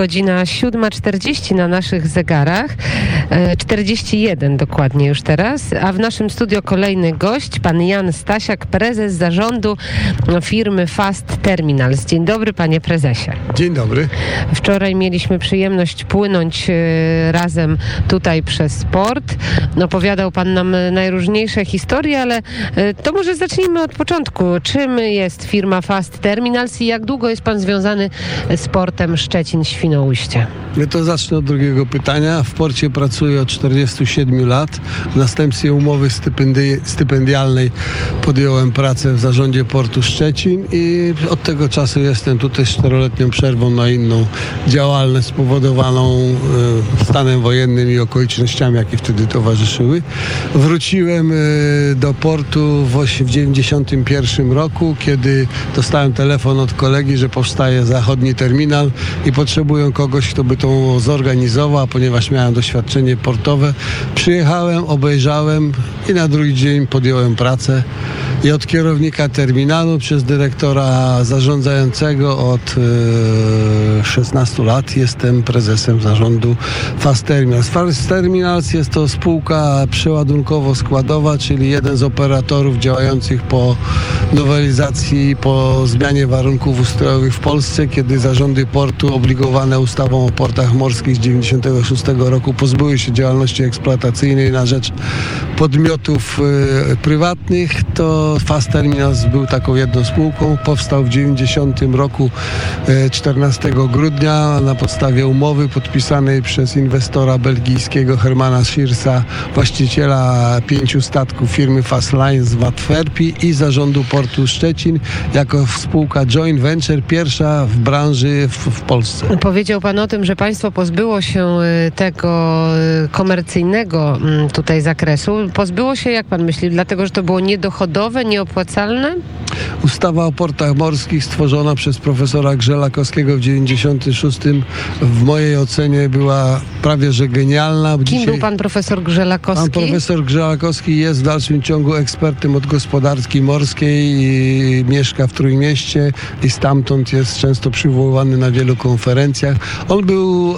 Godzina 7.40 na naszych zegarach. E, 41 dokładnie już teraz. A w naszym studio kolejny gość, pan Jan Stasiak, prezes zarządu firmy Fast Terminals. Dzień dobry, panie prezesie. Dzień dobry. Wczoraj mieliśmy przyjemność płynąć e, razem tutaj przez port. Opowiadał pan nam najróżniejsze historie, ale e, to może zacznijmy od początku. Czym jest firma Fast Terminals i jak długo jest pan związany z portem Szczecin-Świnoujście? Ja to zacznę od drugiego pytania. W porcie pracuję od 47 lat. W następstwie umowy stypendialnej podjąłem pracę w zarządzie portu Szczecin i od tego czasu jestem tutaj z czteroletnią przerwą na inną działalność spowodowaną e, stanem wojennym i okolicznościami, jakie wtedy towarzyszyły. Wróciłem e, do portu w oś- w 91 roku, kiedy dostałem telefon od kolegi, że powstaje zachodni terminal i kogoś, kto by to zorganizował, ponieważ miałem doświadczenie portowe, przyjechałem, obejrzałem i na drugi dzień podjąłem pracę. I od kierownika terminalu przez dyrektora zarządzającego od e, 16 lat jestem prezesem zarządu Fast Terminals. Fast Terminals jest to spółka przeładunkowo-składowa, czyli jeden z operatorów działających po nowelizacji, po zmianie warunków ustrojowych w Polsce, kiedy zarządy portu obligowane ustawą o portach morskich z 96 roku pozbyły się działalności eksploatacyjnej na rzecz podmiotów e, prywatnych, to Fast Terminals był taką jedną spółką. Powstał w 90 roku e, 14 grudnia na podstawie umowy podpisanej przez inwestora belgijskiego Hermana Schirsa, właściciela pięciu statków firmy Fast Lines w Antwerpii i zarządu portu Szczecin jako spółka joint venture, pierwsza w branży w, w Polsce. Powiedział pan o tym, że państwo pozbyło się y, tego y, komercyjnego tutaj zakresu. Pozbyło się, jak pan myśli, dlatego, że to było niedochodowe, nieopłacalne? Ustawa o portach morskich stworzona przez profesora Grzelakowskiego w 96 w mojej ocenie była prawie że genialna. Kim był pan profesor Pan Grzelakowski? profesor Grzelakowski jest w dalszym ciągu ekspertem od gospodarki morskiej i mieszka w Trójmieście i stamtąd jest często przywoływany na wielu konferencjach. On był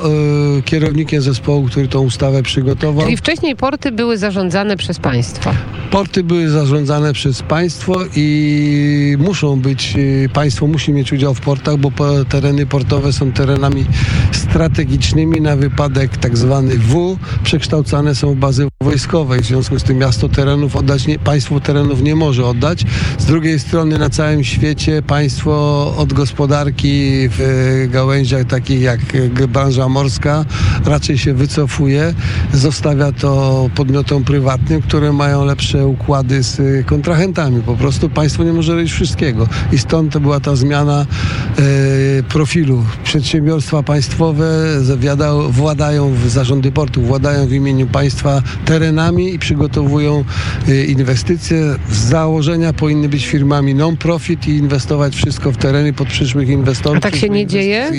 e, kierownikiem zespołu, który tą ustawę przygotował. Czyli wcześniej porty były zarządzane przez państwo. Porty były zarządzane przez państwo i muszą być, y, państwo musi mieć udział w portach, bo tereny portowe są terenami strategicznymi na wypadek tak zwany W, przekształcane są w bazy wojskowe i w związku z tym miasto terenów oddać, nie, państwo terenów nie może oddać. Z drugiej strony na całym świecie państwo od gospodarki w gałęziach takich jak branża morska raczej się wycofuje, zostawia to podmiotom prywatnym, które mają lepsze układy z kontrahentami. Po prostu państwo nie może robić wszystkiego. I stąd to była ta zmiana e, profilu. Przedsiębiorstwa państwowe zawiadają, władają w zarządy portu, władają w imieniu państwa terenami i przygotowują e, inwestycje. Z założenia powinny być firmami non-profit i inwestować wszystko w tereny pod przyszłych inwestorów. A tak się nie dzieje?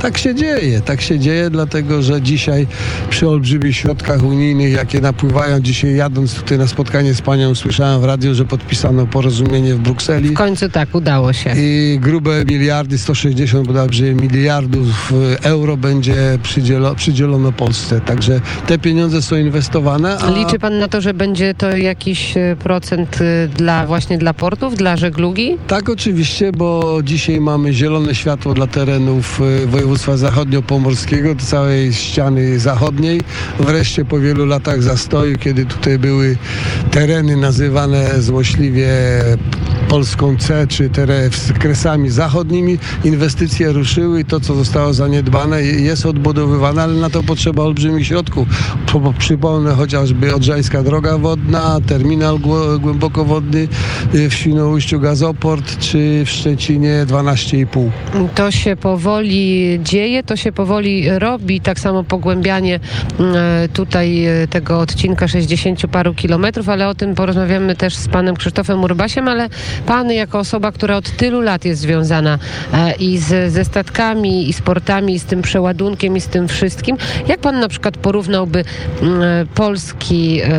Tak się dzieje, tak się dzieje, dlatego że dzisiaj przy olbrzymich środkach unijnych, jakie napływają, dzisiaj jadąc tutaj na spotkanie z panią, słyszałem w radiu, że podpisano porozumienie w Brukseli W końcu tak, udało się. i grube miliardy, 160 bodajże miliardów e, euro będzie przydzielo, przydzielono Polsce. Także te pieniądze są inwestowane. A Liczy pan na to, że będzie to jakiś e, procent e, dla właśnie dla portów, dla żeglugi? Tak, oczywiście, bo dzisiaj mamy zielone światło dla terenów województwa zachodnio-pomorskiego, całej ściany zachodniej. Wreszcie po wielu latach zastoju, kiedy tutaj były tereny nazywane złośliwie Polską C czy teren z kresami zachodnimi, inwestycje ruszyły i to, co zostało zaniedbane, je- jest odbudowywane, ale na to potrzeba olbrzymich środków. Po- po- Przypomnę chociażby Odrzańska Droga Wodna, terminal głę- głębokowodny y, w Świnoujściu, gazoport, czy w Szczecinie 12,5. To się powoli dzieje, to się powoli robi, tak samo pogłębianie e, tutaj e, tego odcinka 60 paru kilometrów, ale o tym porozmawiamy też z panem Krzysztofem Urbasiem, ale pan jako osoba, która od tylu lat jest związana e, i z, ze statkami i z portami, i z tym przeładunkiem i z tym wszystkim. Jak pan na przykład porównałby mm, polski, e,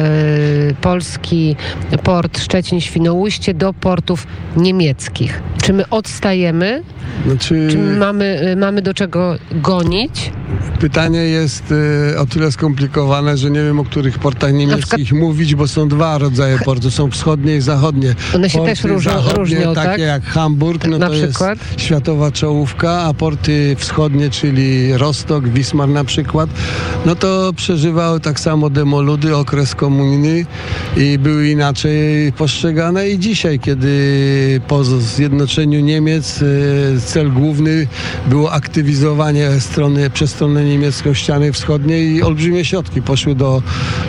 polski port Szczecin-Świnoujście do portów niemieckich? Czy my odstajemy? Znaczy, Czy my mamy, e, mamy do czego gonić? pytanie jest e, o tyle skomplikowane, że nie wiem o których portach niemieckich mówić, bo są dwa rodzaje portów. Są wschodnie i zachodnie. One się Porty też różnią- różnią, takie tak? jak Hamburg, no Na to przykład? jest światowa czołówka, a porty wschodnie, czyli Rostock, Wismar na przykład, no to przeżywały tak samo demoludy, okres komuny i były inaczej postrzegane i dzisiaj, kiedy po zjednoczeniu Niemiec e, cel główny było aktywizowanie strony, przez stronę niemiecką ściany wschodniej i olbrzymie środki poszły do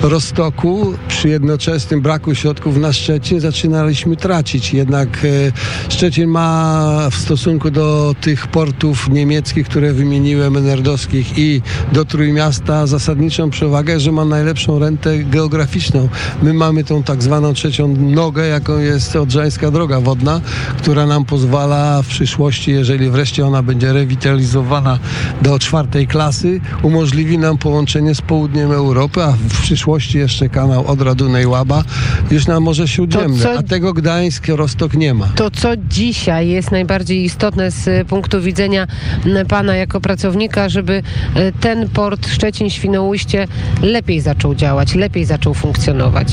Rostoku. Przy jednoczesnym braku środków na Szczecin zaczynaliśmy tracić. Jednak e, Szczecin ma w stosunku do tych portów niemieckich, które wymieniłem, enerdowskich i do Trójmiasta zasadniczą przewagę, że ma najlepszą rentę geograficzną. My mamy tą tak zwaną trzecią nogę, jaką jest Odrzańska Droga Wodna, która nam pozwala w przyszłości, jeżeli wreszcie ona będzie rewitalizowana do czwartej klasy, umożliwi nam połączenie z południem Europy, a w przyszłości jeszcze kanał Odra-Dunaj-Łaba już na Morze Śródziemne, co- a tego Gdańsk, Rostok nie ma. To, co dzisiaj jest najbardziej istotne z y, punktu widzenia pana jako pracownika, żeby y, ten port Szczecin-Świnoujście lepiej zaczął działać, lepiej zaczął funkcjonować?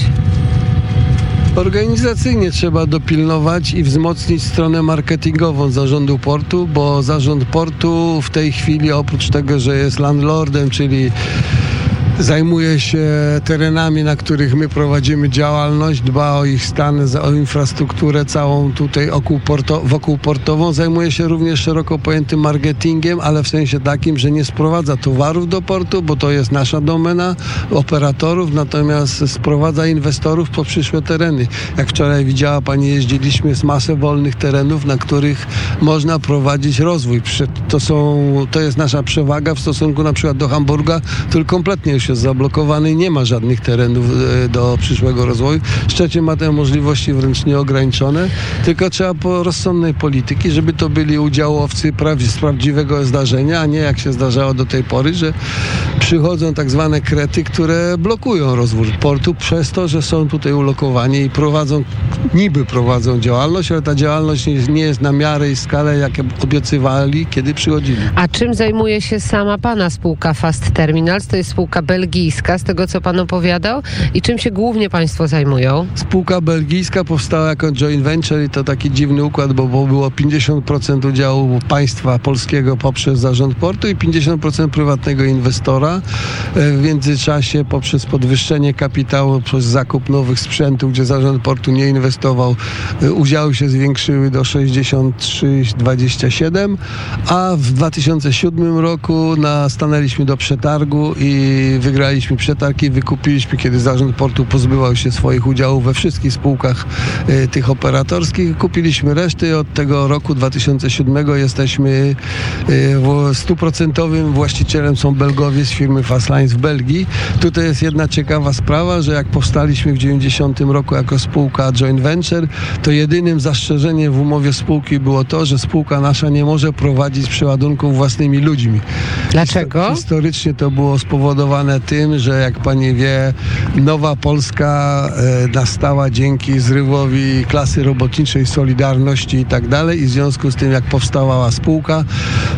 Organizacyjnie trzeba dopilnować i wzmocnić stronę marketingową zarządu portu, bo zarząd portu w tej chwili oprócz tego, że jest landlordem, czyli zajmuje się terenami, na których my prowadzimy działalność, dba o ich stan, o infrastrukturę całą tutaj wokół, porto, wokół portową. Zajmuje się również szeroko pojętym marketingiem, ale w sensie takim, że nie sprowadza towarów do portu, bo to jest nasza domena operatorów, natomiast sprowadza inwestorów po przyszłe tereny. Jak wczoraj widziała Pani, jeździliśmy z masę wolnych terenów, na których można prowadzić rozwój. To, są, to jest nasza przewaga w stosunku na przykład do Hamburga, który kompletnie już jest zablokowany nie ma żadnych terenów e, do przyszłego rozwoju. Szczecin ma te możliwości wręcz nieograniczone, tylko trzeba po rozsądnej polityki, żeby to byli udziałowcy z prawdziwego zdarzenia, a nie jak się zdarzało do tej pory, że przychodzą tak zwane krety, które blokują rozwój portu przez to, że są tutaj ulokowani i prowadzą, niby prowadzą działalność, ale ta działalność nie jest, nie jest na miarę i skalę, jakie obiecywali, kiedy przychodzili. A czym zajmuje się sama pana spółka Fast Terminals? To jest spółka belgijska, z tego co pan opowiadał. I czym się głównie państwo zajmują? Spółka belgijska powstała jako joint venture i to taki dziwny układ, bo, było 50% udziału państwa polskiego poprzez zarząd portu i 50% prywatnego inwestora. E, W międzyczasie poprzez podwyższenie kapitału, przez zakup nowych sprzętów, gdzie zarząd portu nie inwestował, e, udziały się zwiększyły do 63,27, a w 2007 roku na, stanęliśmy do przetargu i wygraliśmy przetarg i wykupiliśmy, kiedy zarząd portu pozbywał się swoich udziałów we wszystkich spółkach e, tych operatorskich. Kupiliśmy resztę i od tego roku 2007 jesteśmy w- stuprocentowym właścicielem są Belgowie z firmy Fastlines w Belgii. Tutaj jest jedna ciekawa sprawa, że jak powstaliśmy w 90 roku jako spółka joint venture, to jedynym zastrzeżeniem w umowie spółki było to, że spółka nasza nie może prowadzić przeładunków własnymi ludźmi. Dlaczego? Historycznie to było spowodowane tym, że jak pani wie, Nowa Polska e, nastała dzięki zrywowi klasy robotniczej, Solidarności i tak dalej. I w związku z tym jak powstała spółka,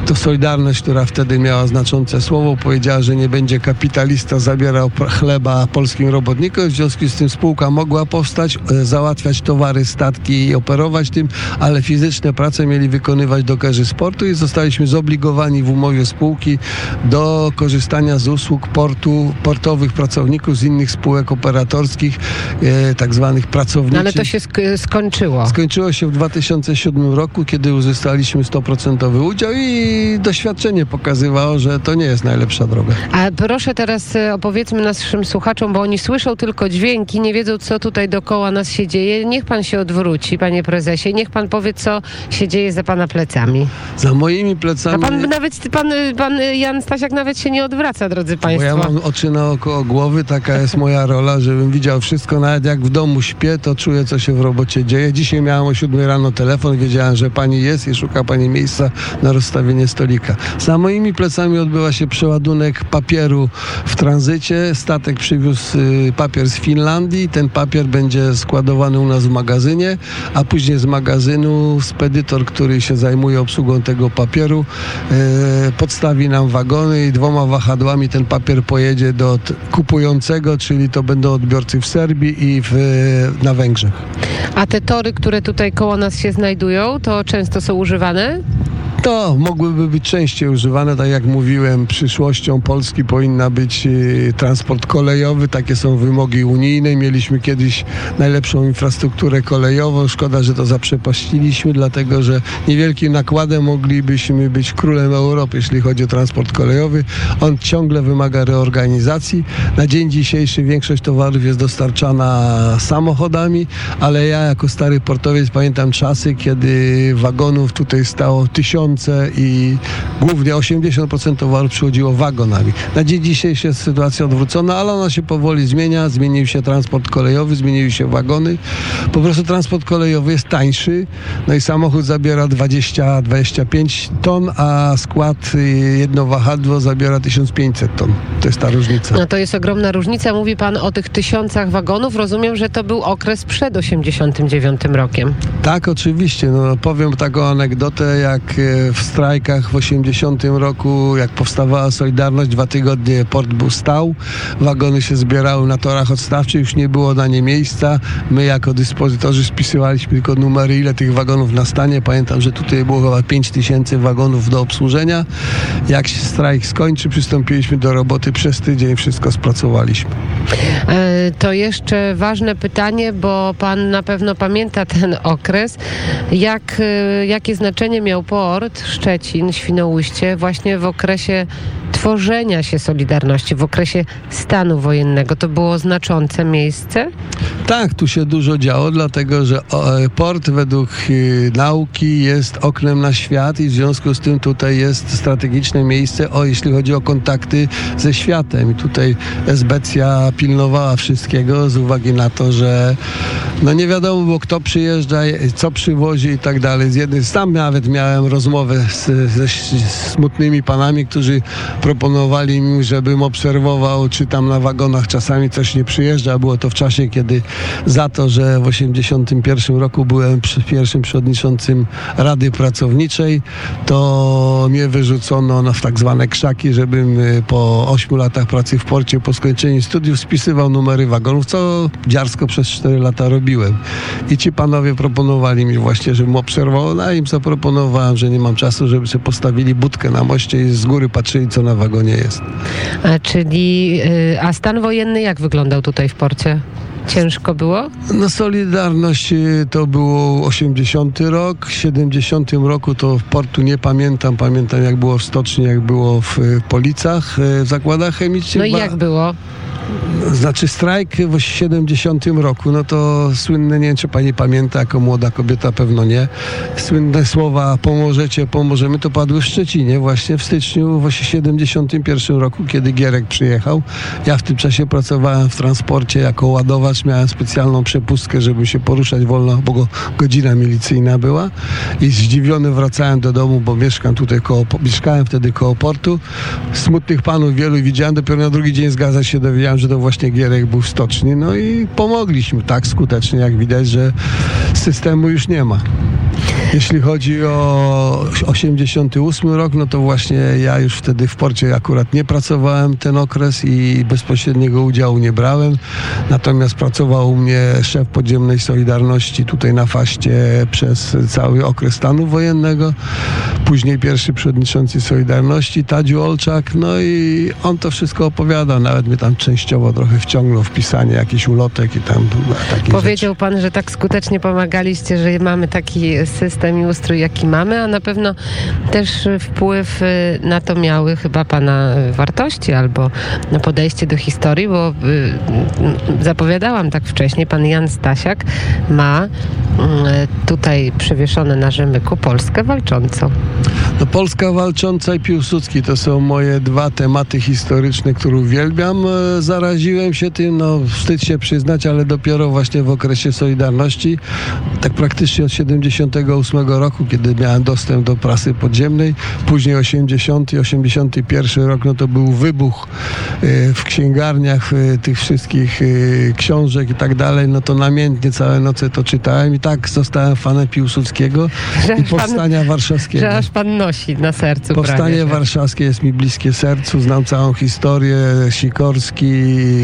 to Solidarność, która wtedy miała znaczące słowo, powiedziała, że nie będzie kapitalista zabierał chleba polskim robotnikom, w związku z tym spółka mogła powstać, e, załatwiać towary, statki i operować tym, ale fizyczne prace mieli wykonywać dokerzy sportu i zostaliśmy zobligowani w umowie spółki do korzystania z usług portu, portowych pracowników z innych spółek operatorskich, e, tak zwanych pracowniczych. No, ale to się sk- skończyło. Skończyło się w 2007 roku, kiedy uzyskaliśmy 100% udział i doświadczenie pokazywało, że to nie jest najlepsza droga. A proszę teraz e, opowiedzmy naszym słuchaczom, bo oni słyszą tylko dźwięki, nie wiedzą, co tutaj dookoła nas się dzieje. Niech pan się odwróci, panie prezesie, niech pan powie, co się dzieje za pana plecami. Za moimi A plecami... pan nawet, pan, pan Jan Stasiak nawet się nie odwraca, drodzy państwo. Mam oczy naokoło głowy, taka jest moja rola, żebym widział wszystko, nawet jak w domu śpię, to czuję, co się w robocie dzieje. Dzisiaj miałem o 7 rano telefon, wiedziałem, że pani jest i szuka pani miejsca na rozstawienie stolika. Za moimi plecami odbywa się przeładunek papieru w tranzycie. Statek przywiózł y, papier z Finlandii, ten papier będzie składowany u nas w magazynie, a później z magazynu spedytor, który się zajmuje obsługą tego papieru, y, podstawi nam wagony i dwoma wahadłami ten papier pojedzie do kupującego, czyli to będą odbiorcy w Serbii i w, na Węgrzech. A te tory, które tutaj koło nas się znajdują, to często są używane? To mogłyby być częściej używane, tak jak mówiłem, przyszłością Polski powinna być y, transport kolejowy, takie są wymogi unijne. Mieliśmy kiedyś najlepszą infrastrukturę kolejową, szkoda, że to zaprzepaściliśmy, dlatego że niewielkim nakładem moglibyśmy być królem Europy, jeśli chodzi o transport kolejowy. On ciągle wymaga reorganizacji. Na dzień dzisiejszy większość towarów jest dostarczana samochodami, ale ja jako stary portowiec pamiętam czasy, kiedy wagonów tutaj stało tysiące i głównie 80% towaru przychodziło wagonami. Na dzień dzisiejszy jest sytuacja odwrócona, ale ona się powoli zmienia. Zmienił się transport kolejowy, zmieniły się wagony. Po prostu transport kolejowy jest tańszy, no i samochód zabiera 20-25 ton, a skład jedno wahadło zabiera 1500 ton. To jest ta różnica. No to jest ogromna różnica. Mówi pan o tych tysiącach wagonów. Rozumiem, że to był okres przed 89 rokiem. Tak, oczywiście. No, powiem taką anegdotę, jak e, w strajkach w 80 roku, jak powstawała Solidarność, dwa tygodnie port był stał, wagony się zbierały na torach odstawczych, już nie było na nie miejsca. My jako dyspozytorzy spisywaliśmy tylko numery, ile tych wagonów na stanie. Pamiętam, że tutaj było chyba 5 tysięcy wagonów do obsłużenia. Jak się strajk skończy, przystąpiliśmy do roboty przez tydzień, wszystko spracowaliśmy. E, to jeszcze ważne pytanie, bo pan na pewno pamięta ten okres. Jak, e, jakie znaczenie miał port Szczecin, Świnoujście właśnie w okresie tworzenia się Solidarności, w okresie stanu wojennego. To było znaczące miejsce? Tak, tu się dużo działo, dlatego że port według y, nauki jest oknem na świat i w związku z tym tutaj jest strategiczne miejsce, o jeśli chodzi o kontakty ze światem. I tutaj Esbecja pilnowała wszystkiego z uwagi na to, że no nie wiadomo było kto przyjeżdża, co przywozi i tak dalej. Z jednej sam nawet miałem rozmowę z, ze smutnymi panami, którzy proponowali mi, żebym obserwował, czy tam na wagonach czasami coś nie przyjeżdża. Było to w czasie, kiedy za to, że w 1981 roku byłem pierwszym przewodniczącym Rady Pracowniczej, to mnie wyrzucono na, w tak zwane krzaki, żebym y, po 8 latach pracy w porcie, po skończeniu studiów spisywał numery wagonów, co dziarsko przez 4 lata robiłem. I ci panowie proponowali mi właśnie, żebym obserwował, no a im zaproponowałem, że nie mam czasu, żeby sobie postawili budkę na moście i z góry patrzyli, co na wagonie jest. A, czyli, y, a stan wojenny jak wyglądał tutaj w porcie? Ciężko było? No Solidarność y, to było 80 rok, w 70 roku to portu nie pamiętam, pamiętam jak było w stoczni, jak było w, w Policach, y, w zakładach chemicznych. No i jak było? Znaczy strajk w 70 roku, no to słynne, nie wiem czy pani pamięta, jako młoda kobieta pewno nie, słynne słowa pomożecie, pomożemy, to padły w Szczecinie właśnie w styczniu w 71 roku, kiedy Gierek przyjechał. Ja w tym czasie pracowałem w transporcie jako ładowacz, miałem specjalną przepustkę, żeby się poruszać wolno, bo go, godzina milicyjna była i zdziwiony wracałem do domu, bo mieszkam tutaj koło, mieszkałem wtedy koło portu. Smutnych panów wielu widziałem, dopiero na drugi dzień zgadza się dowiedziałem, że to właśnie Gierek był w stoczni, no i pomogliśmy tak skutecznie, jak widać, że systemu już nie ma. Jeśli chodzi o 88 rok, no to właśnie ja już wtedy w porcie akurat nie pracowałem ten okres i bezpośredniego udziału nie brałem. Natomiast pracował u mnie szef podziemnej Solidarności tutaj na faście przez cały okres stanu wojennego. Później pierwszy przewodniczący Solidarności, Tadziu Olczak. No i on to wszystko opowiadał. Nawet mnie tam częściowo trochę wciągnął w pisanie jakichś ulotek i tam takie Powiedział rzeczy. pan, że tak skutecznie pomagaliście, że mamy taki system i ustrój, jaki mamy, a na pewno też wpływ y, na to miały chyba pana wartości albo na podejście do historii, bo y, zapowiadałam tak wcześniej, pan Jan Stasiak ma y, tutaj przywieszone na Rzemyku Polskę walczącą. To Polska walcząca i Piłsudski to są moje dwa tematy historyczne, które uwielbiam. E, Zaraziłem się tym, no wstyd się przyznać, ale dopiero właśnie w okresie Solidarności, tak praktycznie od 78 roku, kiedy miałem dostęp do prasy podziemnej, później 80 i 81 rok, no to był wybuch e, w księgarniach e, tych wszystkich książek i tak dalej, no to namiętnie całe noce to czytałem i tak zostałem fanem Piłsudskiego Że i aż pan- powstania warszawskiego. Że aż pan nosi na sercu Powstanie prawie. warszawskie jest mi bliskie sercu, znam całą historię, Sikorski,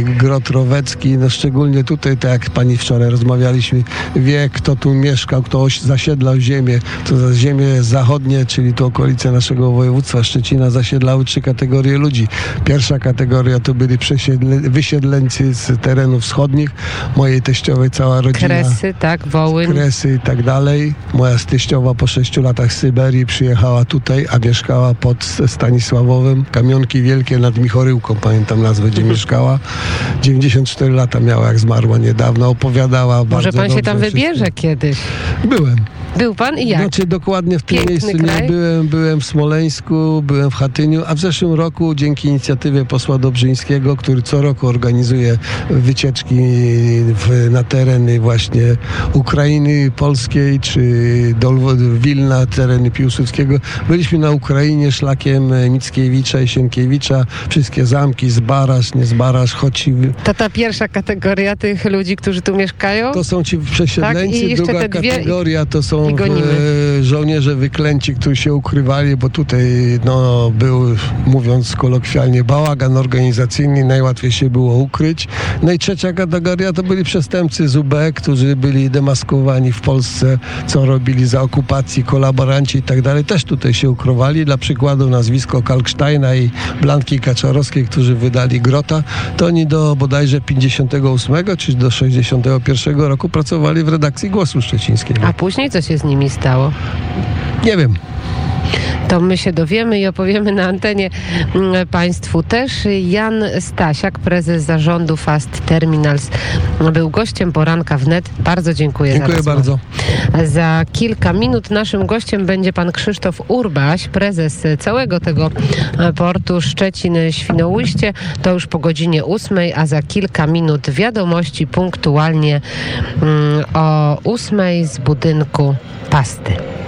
Grot Rowecki, no szczególnie tutaj, tak jak pani wczoraj rozmawialiśmy, wie kto tu mieszkał, kto zasiedlał ziemię, to za ziemię zachodnie, czyli tu okolice naszego województwa Szczecina zasiedlały trzy kategorie ludzi. Pierwsza kategoria to byli wysiedleńcy z terenów wschodnich, mojej teściowej cała rodzina. Kresy, tak, Wołyń. Kresy i tak dalej. Moja teściowa po sześciu latach z Syberii przyjechała tutaj, a mieszkała pod Stanisławowem. Kamionki wielkie nad Michoryłką, pamiętam nazwę, gdzie mieszkała. 94 lata miała, jak zmarła niedawno. Opowiadała Może bardzo pan się tam wybierze wszystko. kiedyś. Byłem. Był pan i jak? Znaczy dokładnie w tym Piękny miejscu kraj. nie byłem. Byłem w Smoleńsku, byłem w Chatyniu, a w zeszłym roku dzięki inicjatywie posła Dobrzyńskiego, który co roku organizuje wycieczki w, na tereny właśnie Ukrainy Polskiej czy do Wilna, tereny Piłsudskiego. Byliśmy na Ukrainie szlakiem Mickiewicza i Sienkiewicza. Wszystkie zamki, Zbarasz, nie Zbarasz, Chociw, To ta pierwsza kategoria tych ludzi, którzy tu mieszkają? to są ci przesiedleńcy. Tak, i jeszcze Druga te dwie- kategoria to są i gonimy. e, żołnierze wyklęci, którzy się ukrywali, bo tutaj no, był, mówiąc kolokwialnie, bałagan organizacyjny, najłatwiej się było ukryć. No i trzecia kategoria to byli przestępcy z UB, którzy byli demaskowani w Polsce, co robili za okupacji, kolaboranci i tak dalej. Też tutaj się ukrywali. Dla przykładu nazwisko Kalksteina i Blanki Kaczarowskiej, którzy wydali Grota, to oni do bodajże 58 czy do 61 roku pracowali w redakcji Głosu Szczecińskiego. A później co się z nimi stało? Nie wiem. To my się dowiemy i opowiemy na antenie mm, Państwu też. Jan Stasiak, prezes zarządu Fast Terminals, był gościem poranka wnet. Bardzo dziękuję, Dziękuję za bardzo. Za kilka minut naszym gościem będzie pan Krzysztof Urbaś, prezes całego tego e, portu Szczecin-Świnoujście. To już po godzinie ósmej, a za kilka minut wiadomości punktualnie mm, o ósmej z budynku Pasty.